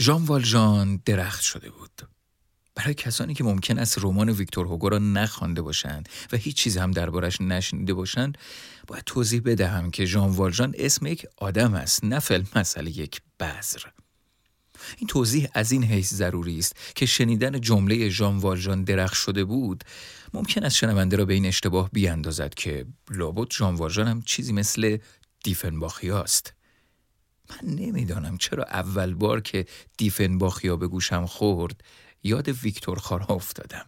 ژان والژان درخت شده بود. برای کسانی که ممکن است رمان ویکتور هوگو را نخوانده باشند و هیچ چیز هم دربارش نشنیده باشند باید توضیح بدهم که ژان والژان اسم یک آدم است نه مسئله یک بذر این توضیح از این حیث ضروری است که شنیدن جمله ژان والژان درخت شده بود ممکن است شنونده را به این اشتباه بیاندازد که لابد ژان والژان هم چیزی مثل دیفنباخی است. من نمی‌دانم چرا اول بار که دیفنباخیا به گوشم خورد یاد ویکتور خارا افتادم.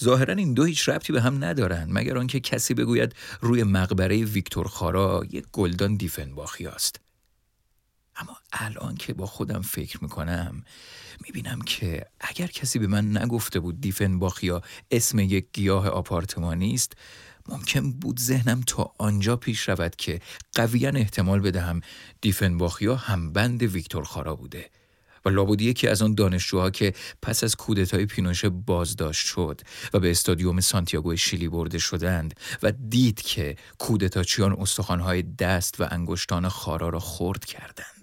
ظاهرا این دو هیچ ربطی به هم ندارند مگر آنکه کسی بگوید روی مقبره ویکتور خارا یک گلدان دیفنباخی است. اما الان که با خودم فکر می‌کنم می‌بینم که اگر کسی به من نگفته بود دیفنباخیا اسم یک گیاه آپارتمانی است ممکن بود ذهنم تا آنجا پیش رود که قویا احتمال بدهم دیفنباخیا هم بند ویکتور خارا بوده و لابودی یکی از آن دانشجوها که پس از کودتای پینوشه بازداشت شد و به استادیوم سانتیاگو شیلی برده شدند و دید که کودتاچیان استخوانهای دست و انگشتان خارا را خرد کردند.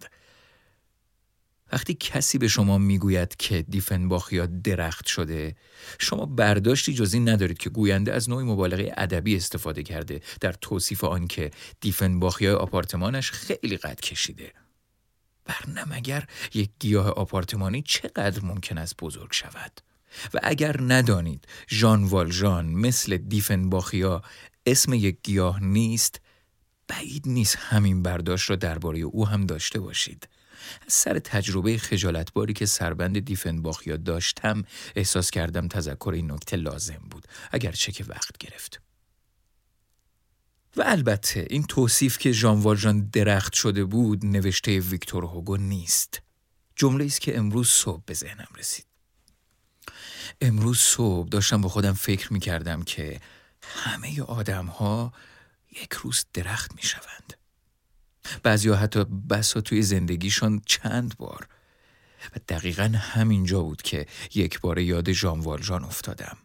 وقتی کسی به شما می‌گوید که دیفنباخیا درخت شده شما برداشتی جز این ندارید که گوینده از نوعی مبالغه ادبی استفاده کرده. در توصیف آن که دیفنباخیا آپارتمانش خیلی قد کشیده. برنم اگر یک گیاه آپارتمانی چقدر ممکن است بزرگ شود. و اگر ندانید ژان والژان مثل دیفنباخیا اسم یک گیاه نیست بعید نیست همین برداشت را درباره او هم داشته باشید. از سر تجربه خجالتباری که سربند دیفنباخیا داشتم احساس کردم تذکر این نکته لازم بود اگرچه که وقت گرفت. و البته این توصیف که ژان والژان درخت شده بود نوشته ویکتور هوگو نیست. جمله است که امروز صبح به ذهنم رسید. امروز صبح داشتم با خودم فکر می کردم که همه آدم ها یک روز درخت می شوند بعضی حتی بسا توی زندگیشان چند بار. و دقیقا همینجا بود که یک بار یاد ژان والژان افتادم.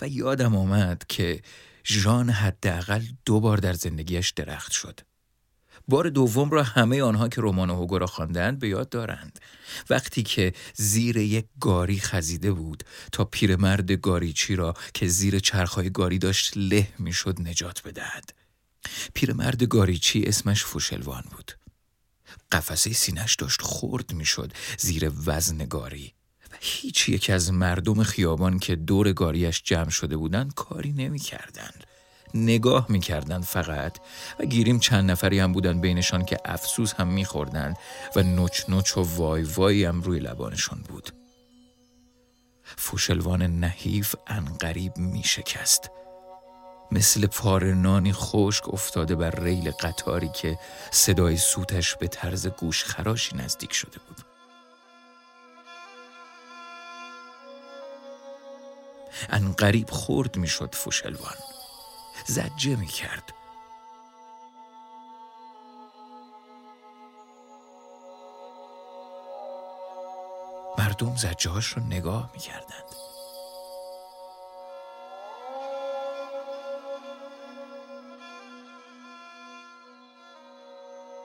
و یادم آمد که ژان حداقل دو بار در زندگیش درخت شد. بار دوم را همه آنها که رمان هوگو را خواندند به یاد دارند. وقتی که زیر یک گاری خزیده بود تا پیرمرد گاریچی را که زیر چرخهای گاری داشت له می‌شد نجات بدهد. پیرمرد گاریچی اسمش فوشلوان بود. قفسه سینش داشت خورد می‌شد زیر وزن گاری. و هیچ یک از مردم خیابان که دور گاریش جمع شده بودند کاری نمی‌کردند. نگاه می‌کردند فقط و گیریم چند نفری هم بودن بینشان که افسوس هم میخوردند و نوچ نوچ و وای وای هم روی لبانشان بود. فوشلوان نحیف انقریب میشکست. مثل پارنانی خشک افتاده بر ریل قطاری که صدای سوتش به طرز گوش خراشی نزدیک شده بود. انقریب خورد می‌شد فوشلوان زجه می کرد مردم زجه هاش رو نگاه می کردند.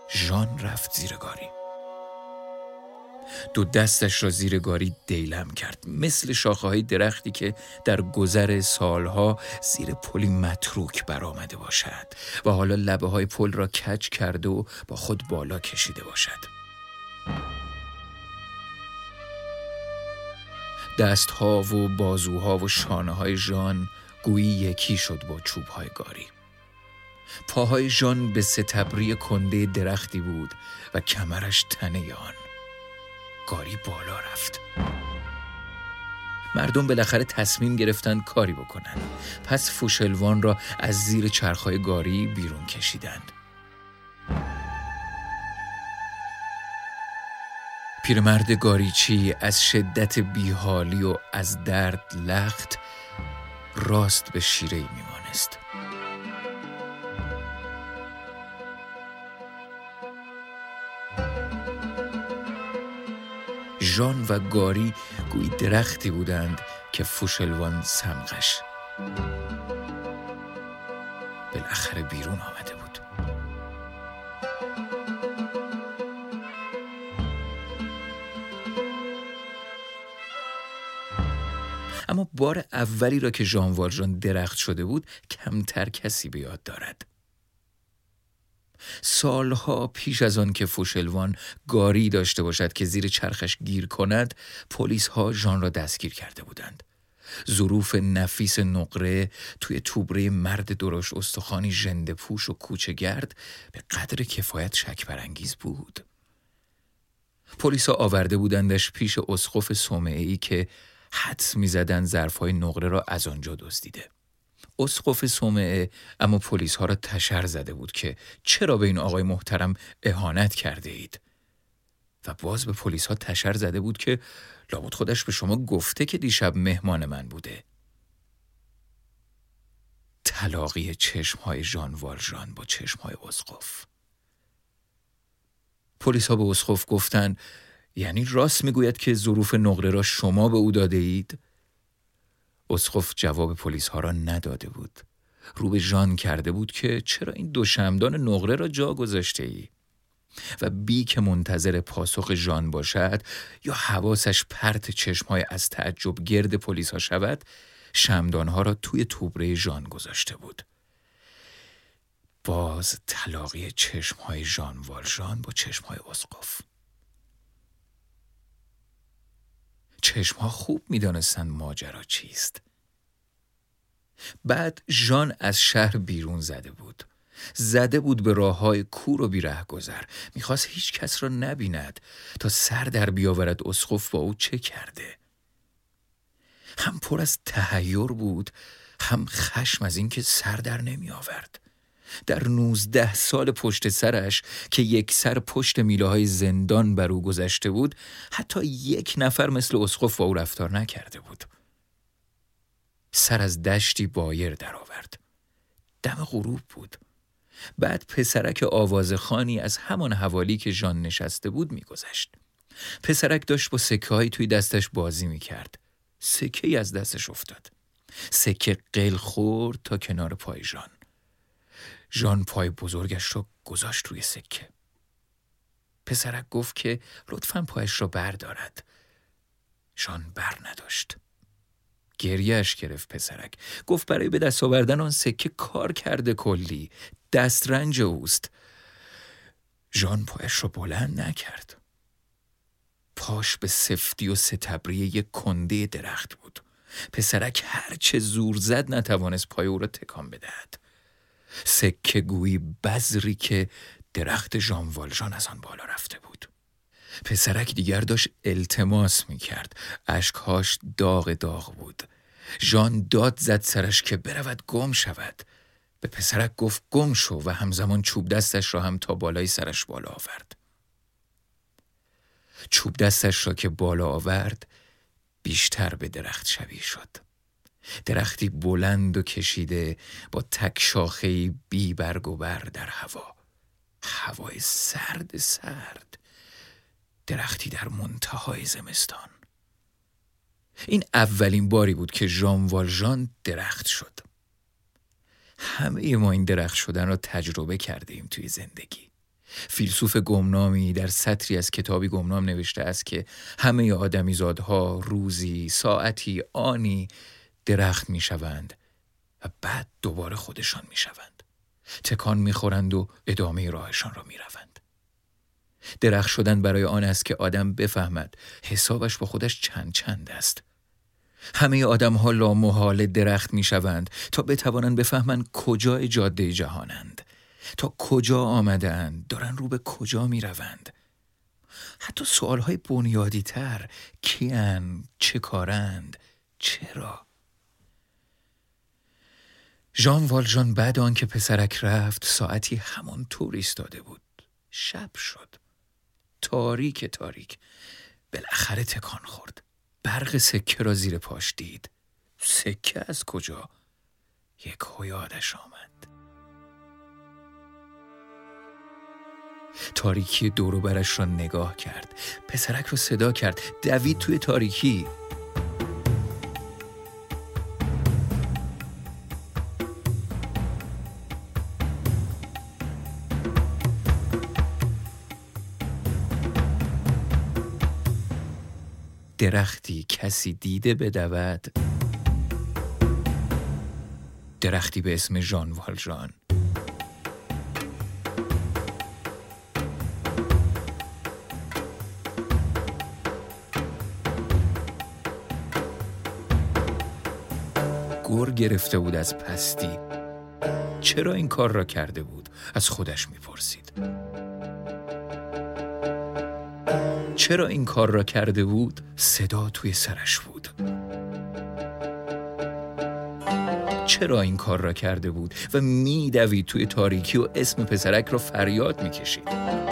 ژان رفت زیر گاری. دو دستش را زیر گاری دیلم کرد مثل شاخه های درختی که در گذر سالها زیر پلی متروک برآمده باشد و حالا لبه های پل را کج کرده و با خود بالا کشیده باشد. دستها و بازوها و شانه های ژان گویی یکی شد با چوب های گاری. پاهای ژان به ستبری کنده درختی بود و کمرش تنه آن. گاری بالا رفت. مردم بالاخره تصمیم گرفتند کاری بکنند پس فوشلوان را از زیر چرخهای گاری بیرون کشیدند. پیرمرد گاریچی از شدت بیحالی و از درد لخت راست به شیره میمانست. ژان و گاری گوی درختی بودند که فوشلوان سمقش. بالاخره بیرون آمده بود. اما بار اولی را که ژان والژان درخت شده بود کمتر کسی به یاد دارد. سالها پیش از آن که فوشلوان گاری داشته باشد که زیر چرخش گیر کند پلیس ها ژان را دستگیر کرده بودند. ظروف نفیس نقره توی توبره مرد درشت استخوانی ژنده پوش و کوچه گرد به قدر کفایت شک برانگیز بود. پلیس آورده بودندش پیش اسقف سومعه ای که حدس می‌زدند ظرفهای نقره را از آنجا دزدیده. اسقف سومعه اما پلیس ها را تشر زده بود که چرا به این آقای محترم اهانت کرده اید؟ و باز به پلیس ها تشر زده بود که لابد خودش به شما گفته که دیشب مهمان من بوده. تلاقی چشم های ژان والژان با چشم های اسقف. پلیس ها به اسقف گفتند یعنی راست می‌گوید که ظروف نقره را شما به او داده اید؟ اسقف جواب پلیس ها را نداده بود. رو به ژان کرده بود که چرا این دو شمدان نقره را جا گذاشته ای؟ و بی که منتظر پاسخ ژان باشد یا حواسش پرت چشمهای از تعجب گرد پلیس ها شود شمدانها را توی توبره ژان گذاشته بود باز طلاقی چشمهای ژان والژان با چشمهای اسقف چشمها خوب می‌دانستند ماجرا چیست. بعد ژان از شهر بیرون زده بود. زده بود به راه های کور و بیره گذر می‌خواست هیچ کس را نبیند تا سر در بیاورد اسقف با او چه کرده. هم پر از تهیر بود هم خشم از اینکه سر در نمی آورد در نوزده سال پشت سرش که یک سر پشت میله های زندان بر او گذشته بود حتی یک نفر مثل اسقف با او رفتار نکرده بود. سر از دشتی بایر درآورد. دم غروب بود. بعد پسرک آوازخانی از همان حوالی که جان نشسته بود میگذشت. پسرک داشت با سکه توی دستش بازی می‌کرد. سکه از دستش افتاد. سکه قل خورد تا کنار پای جان جان پای بزرگش را گذاشت روی سکه. پسرک گفت که لطفا پایش را بردارد. جان بر نداشت. گریهش گرفت پسرک. گفت برای به دست آوردن آن سکه کار کرده کلی. دسترنج اوست. ژان پایش را بلند نکرد. پاش به سفتی و ستبری یک کنده درخت بود. پسرک هرچه زور زد نتوانست پای او را تکان بدهد. سکه گویی بذری که درخت ژان والژان از آن بالا رفته بود. پسرک دیگر داشت التماس می کرد اشکهاش داغ داغ بود. ژان داد زد سرش که برود گم شود. به پسرک گفت گم شو و همزمان چوب دستش را هم تا بالای سرش بالا آورد. چوب دستش را که بالا آورد بیشتر به درخت شبیه شد. درختی بلند و کشیده با تک شاخه بی برگ و بر در هوا. هوای سرد سرد. درختی در منتهای زمستان. این اولین باری بود که ژان والژان درخت شد. همه ما این درخت شدن را تجربه کرده ایم توی زندگی. فیلسوف گمنامی در سطری از کتابی گمنام نوشته است که همه آدمیزادها روزی، ساعتی، آنی درخت می شوند و بعد دوباره خودشان می شوند. تکان می خورند و ادامه راهشان را می روند. درخت شدن برای آن است که آدم بفهمد حسابش با خودش چند چند است. همه آدم ها لامحال درخت می شوند تا بتوانند بفهمند کجا جاده جهانند تا کجا آمدند دارن رو به کجا می روند حتی سوال های بنیادی تر کیان چه کارند چرا ژان والژان بعد آنکه پسرک رفت ساعتی همانطور ایستاده بود. شب شد. تاریک تاریک. بالاخره تکان خورد. برق سکه را زیر پاش دید. سکه از کجا؟ یک یادش آمد. تاریکی دورو برش را نگاه کرد. پسرک را صدا کرد. دوید توی تاریکی. درختی کسی دیده بدود. درختی به اسم ژان والژان. گر گرفته بود از پستی. چرا این کار را کرده بود؟ از خودش می‌پرسید. چرا این کار را کرده بود؟ صدا توی سرش بود. چرا این کار را کرده بود؟ و میدوید توی تاریکی و اسم پسرک را فریاد می‌کشید.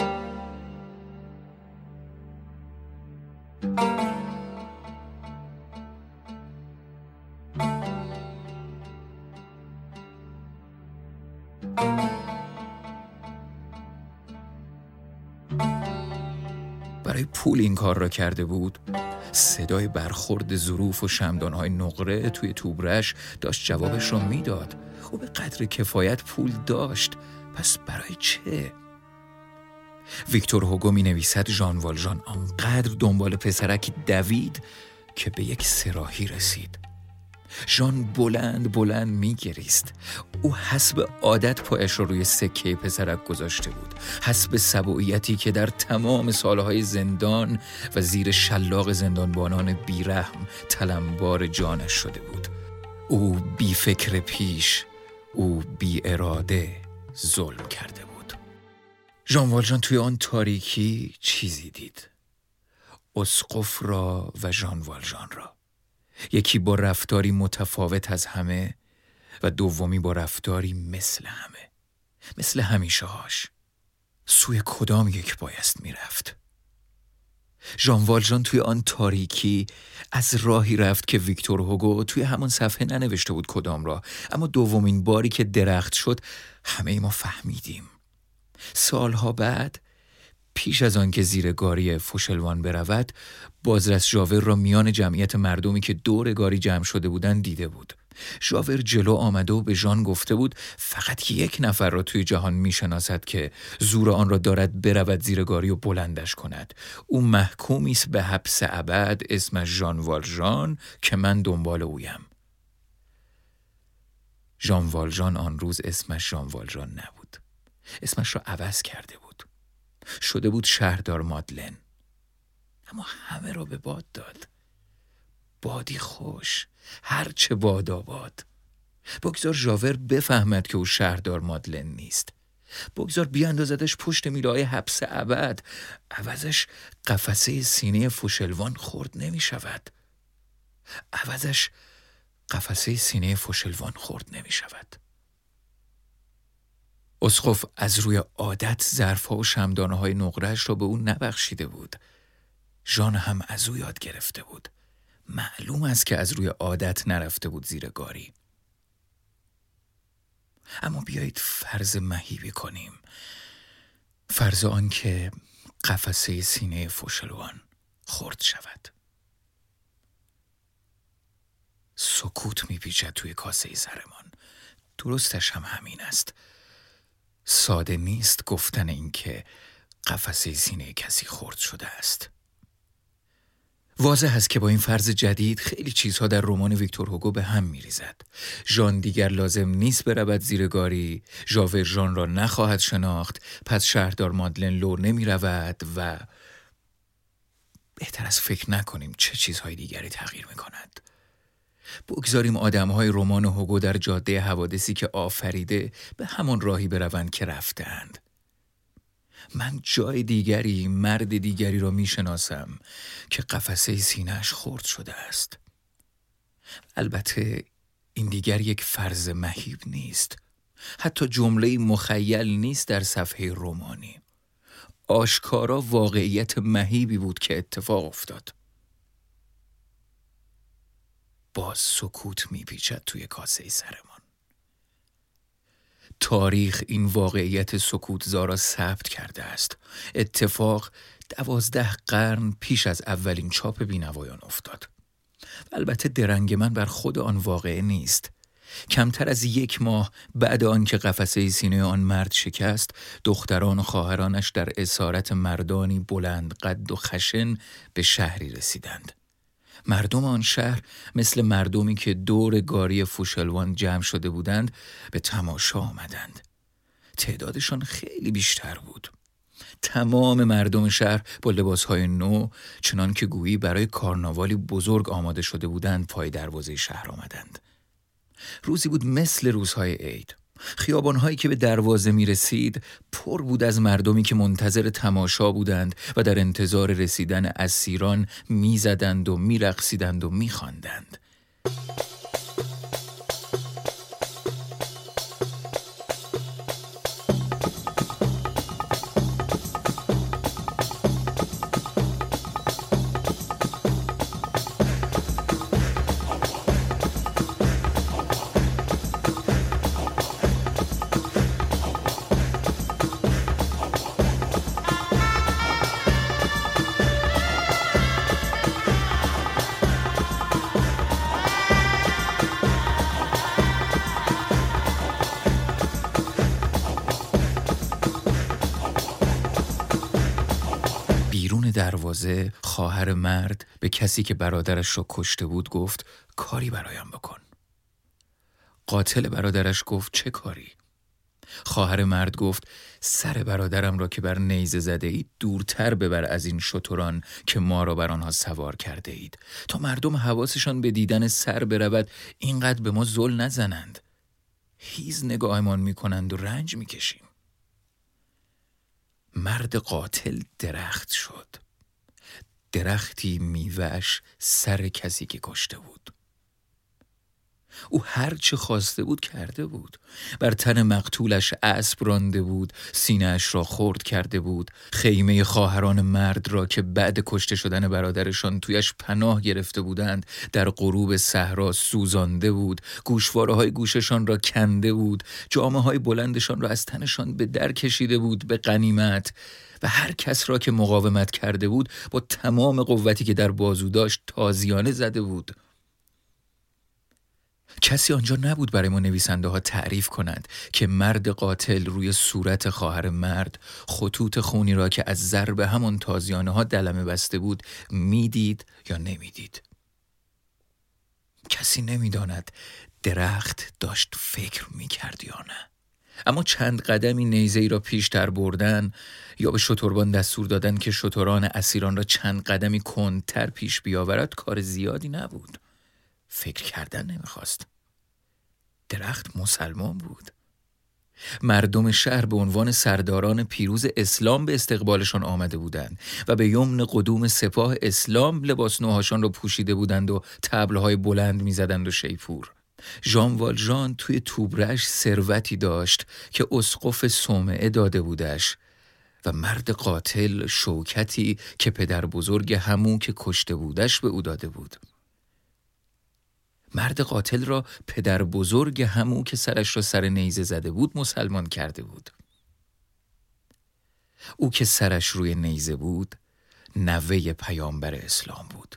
این کار را کرده بود؟ صدای برخورد ظروف و شمدانهای نقره توی توبرش داشت جوابش را می‌داد. او به قدر کفایت پول داشت. پس برای چه؟ ویکتور هوگو می نویسد ژان والژان آنقدر دنبال پسرکی دوید که به یک سراحی رسید. ژان بلند بلند میگریست. او حسب عادت پایش را روی سکه پسرک گذاشته بود. حسب سبوعیتی که در تمام سالهای زندان و زیر شلاق زندانبانان بیرحم تلمبار جانش شده بود. او بی فکر پیش او بی اراده ظلم کرده بود. ژان والژان توی آن تاریکی چیزی دید. اسقف را و ژان والژان را. یکی با رفتاری متفاوت از همه و دومی با رفتاری مثل همه مثل همیشه هاش. سوی کدام یک بایست می‌رفت؟ ژان والژان توی آن تاریکی از راهی رفت که ویکتور هوگو توی همون صفحه ننوشته بود کدام را. اما دومین باری که درخت شد همه ای ما فهمیدیم. سالها بعد پیش از آنکه زیر گاری فوشلوان برود بازرس ژاور را میان جمعیت مردمی که دور گاری جمع شده بودند دیده بود. ژاور جلو آمده و به ژان گفته بود فقط یک نفر را توی جهان می‌شناسد که زور آن را دارد برود زیر گاری و بلندش کند. او محکومی است به حبس ابد اسمش ژان والژان که من دنبال اویم. ژان والژان آن روز اسمش ژان والژان نبود. اسمش را عوض کرده بود. شده بود شهردار مادلن. اما همه را به باد داد. بادی خوش هرچه باد آباد. بگذار ژاور بفهمد که او شهردار مادلن نیست. بگذار بیاندازدش پشت میلای حبس ابد. عوضش قفسه سینه فوشلوان خورد نمی شود عوضش قفسه سینه فوشلوان خورد نمی شود اسخف از روی عادت ظرفها و شمدانه های نقرش را به او نبخشیده بود. ژان هم از او یاد گرفته بود. معلوم است که از روی عادت نرفته بود زیر گاری. اما بیایید فرض مهیبی کنیم. فرض آن که قفسه سینه فوشلوان خرد شود. سکوت میپیچد توی کاسه سرمان. درستش هم همین است. ساده نیست گفتن اینکه قفسه سینه کسی خرد شده است واضح است که با این فرض جدید خیلی چیزها در رمان ویکتور هوگو به هم میریزد. ژان دیگر لازم نیست برود زیر گاری، ژاور ژان را نخواهد شناخت، پس شهردار مادلن لور نمی رود و بهتر از فکر نکنیم چه چیزهای دیگری تغییر می کند. بگذاریم آدم های رمان هوگو در جاده حوادثی که آفریده به همان راهی بروند که رفتند. من جای دیگری مرد دیگری را می شناسم که قفسه سینهش خورد شده است. البته این دیگر یک فرض مهیب نیست. حتی جمله مخیل نیست در صفحه رومانی. آشکارا واقعیت مهیبی بود که اتفاق افتاد. باز سکوت میپیچد توی کاسه سرمان. تاریخ این واقعیت سکوتزارا ثبت کرده است. اتفاق دوازده قرن پیش از اولین چاپ بینوایان افتاد. البته درنگ من بر خود آن واقعه نیست. کمتر از یک ماه بعد آنکه قفسه سینه آن مرد شکست دختران و خواهرانش در اسارت مردانی بلند قد و خشن به شهری رسیدند. مردم آن شهر مثل مردمی که دور گاری فوشلوان جمع شده بودند به تماشا آمدند. تعدادشان خیلی بیشتر بود. تمام مردم شهر با لباسهای نو چنان که گویی برای کارناوالی بزرگ آماده شده بودند پای دروازه شهر آمدند. روزی بود مثل روزهای عید. خیابانهایی که به دروازه می رسید پر بود از مردمی که منتظر تماشا بودند و در انتظار رسیدن اسیران می‌زدند و میرقصیدند و میخواندند. دروازه خواهر مرد به کسی که برادرش را کشته بود گفت کاری برایم بکن. قاتل برادرش گفت چه کاری؟ خواهر مرد گفت سر برادرم را که بر نیزه زده اید دورتر ببر از این شتران که ما را بر آنها سوار کرده اید. تا مردم حواسشان به دیدن سر برود اینقدر به ما زل نزنند. هیز نگاهمان می‌کنند و رنج می‌کشیم. مرد قاتل درخت شد. درختی میوهش سر کسی که کشته بود. او هر چه خواسته بود کرده بود. بر تن مقتولش اسب رانده بود سینهاش را خرد کرده بود. خیمه خواهران مرد را که بعد کشته شدن برادرشان تویش پناه گرفته بودند در غروب صحرا سوزانده بود. گوشواره های گوششان را کنده بود. جامعه های بلندشان را از تنشان به در کشیده بود به قنیمت و هر کس را که مقاومت کرده بود با تمام قوتی که در بازو داشت تازیانه زده بود. کسی آنجا نبود برای ما نویسنده ها تعریف کنند که مرد قاتل روی صورت خواهر مرد خطوط خونی را که از ضرب همان تازیانه ها دلمه بسته بود می‌دید یا نمی‌دید؟ کسی نمی‌داند درخت داشت فکر می‌کرد یا نه. اما چند قدمی نیزه ای را پیشتر بردن یا به شتربان دستور دادن که شتران اسیران را چند قدمی کندتر پیش بیاورد کار زیادی نبود. فکر کردن نمی‌خواست. درخت مسلمان بود. مردم شهر به عنوان سرداران پیروز اسلام به استقبالشان آمده بودند و به یمن قدوم سپاه اسلام لباس نوهاشان را پوشیده بودند و تبلهای بلند می‌زدند و شیپور. ژان والژان توی توبرش ثروتی داشت که اسقف صومعه داده بودش و مرد قاتل شوکتی که پدر بزرگ همون که کشته بودش به او داده بود. مرد قاتل را پدر بزرگ همو که سرش را سر نیزه زده بود مسلمان کرده بود. او که سرش روی نیزه بود نوه پیامبر اسلام بود.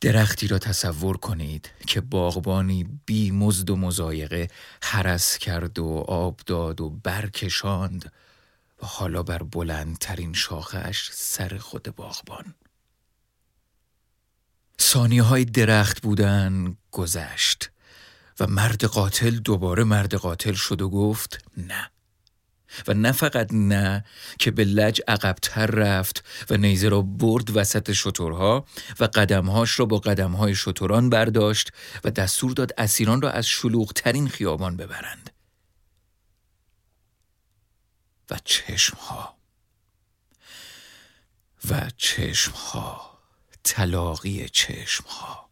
درختی را تصور کنید که باغبانی بی مزد و مزایقه حرس کرد و آب داد و برکشاند و حالا بر بلندترین شاخش سر خود باغبان. ثانیه های درخت بودن گذشت و مرد قاتل دوباره مرد قاتل شد و گفت نه. و نه فقط نه که به لج عقبتر رفت و نیزه را برد وسط شترها و قدمهاش را با قدمهای شتران برداشت و دستور داد اسیران را از شلوغترین خیابان ببرند. و چشمها. و چشمها. تلاقی چشمها.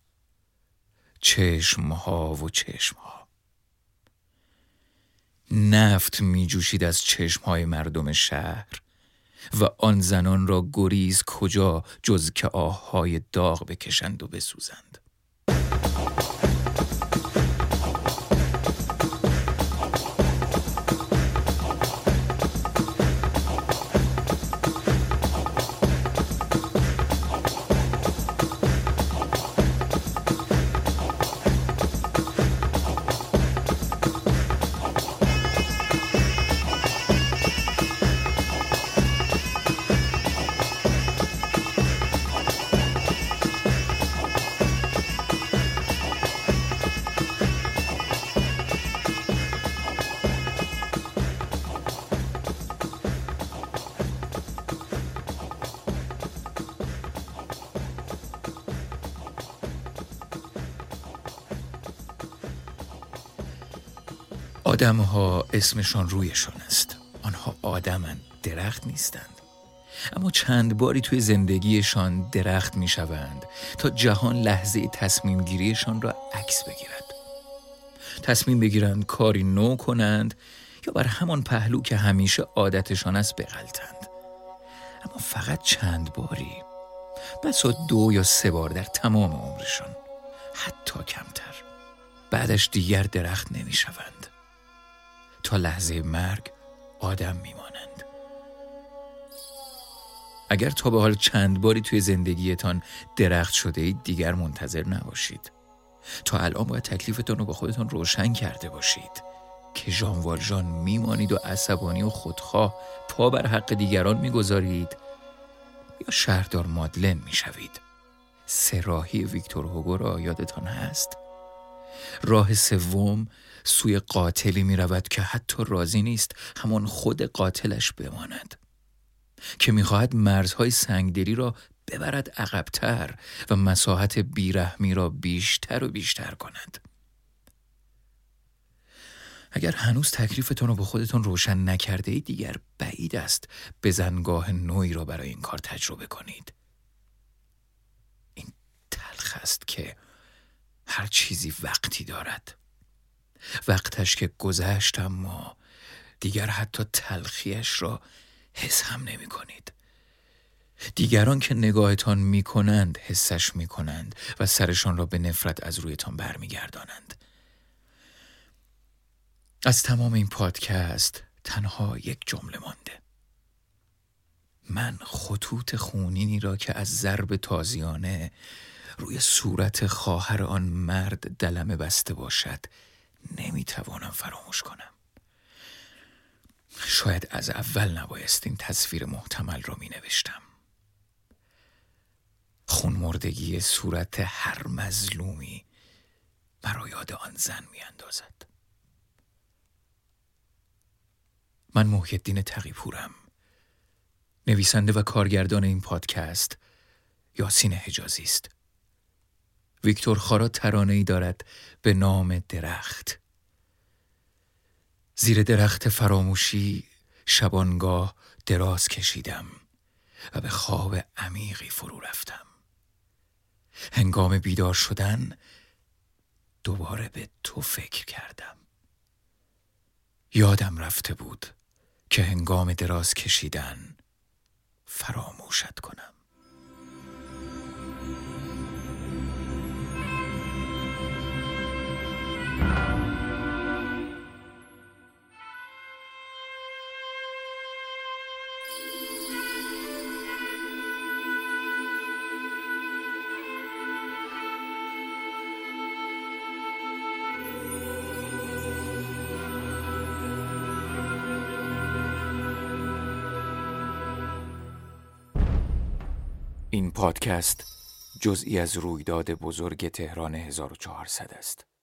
چشمها و چشمها. نفت می جوشید از چشمهای مردم شهر و آن زنان را گریز کجا جز که آههای داغ بکشند و بسوزند. آدمها اسمشان رویشان است. آنها آدمند درخت نیستند. اما چند باری توی زندگیشان درخت می شوند تا جهان لحظه تصمیم گیریشان را عکس بگیرد. تصمیم بگیرند کاری نو کنند یا بر همان پهلو که همیشه عادتشان است بغلتند. اما فقط چند باری بسا دو یا سه بار در تمام عمرشان حتی کمتر. بعدش دیگر درخت نمی شوند تا لحظه مرگ آدم می مانند. اگر تا به حال چند باری توی زندگیتان درخت شده اید دیگر منتظر نباشید. تا الان باید تکلیفتان رو با خودتان روشن کرده باشید که ژان والژان میمانید و عصبانی و خودخواه پا بر حق دیگران می‌گذارید یا شهردار مادلن می‌شوید. سراهی ویکتور هوگو را یادتان هست؟ راه سوم سوی قاتلی می رود که حتی راضی نیست همان خود قاتلش بماند. که می‌خواهد مرزهای سنگدلی را ببرد عقبتر و مساحت بیرحمی را بیشتر و بیشتر کند. اگر هنوز تکلیفتان رو به خودتان روشن نکرده ای دیگر بعید است زنگاه نوعی را برای این کار تجربه کنید. این تلخ است که هر چیزی وقتی دارد. وقتش که گذشت اما دیگر حتی تلخیش را حس هم نمی کنید. دیگران که نگاهتان می کنند حسش می کنند و سرشان را به نفرت از رویتان برمیگردانند. از تمام این پادکست تنها یک جمله مانده. من خطوط خونینی را که از ضرب تازیانه روی صورت خواهر آن مرد دلمه بسته باشد نمی‌توانم فراموش کنم. شاید از اول نبایست این تصویر محتمل را می نوشتم خونمردگی صورت هر مظلومی مرا یاد آن زن می اندازد. من محیدین تقیپورم. نویسنده و کارگردان این پادکست یاسین حجازی است. ویکتور خارا ترانه ای دارد به نام درخت. زیر درخت فراموشی شبانگاه دراز کشیدم و به خواب عمیقی فرو رفتم. هنگام بیدار شدن دوباره به تو فکر کردم. یادم رفته بود که هنگام دراز کشیدن فراموشت کنم. این پادکست جزئی از رویداد بزرگ تهران 1400 است.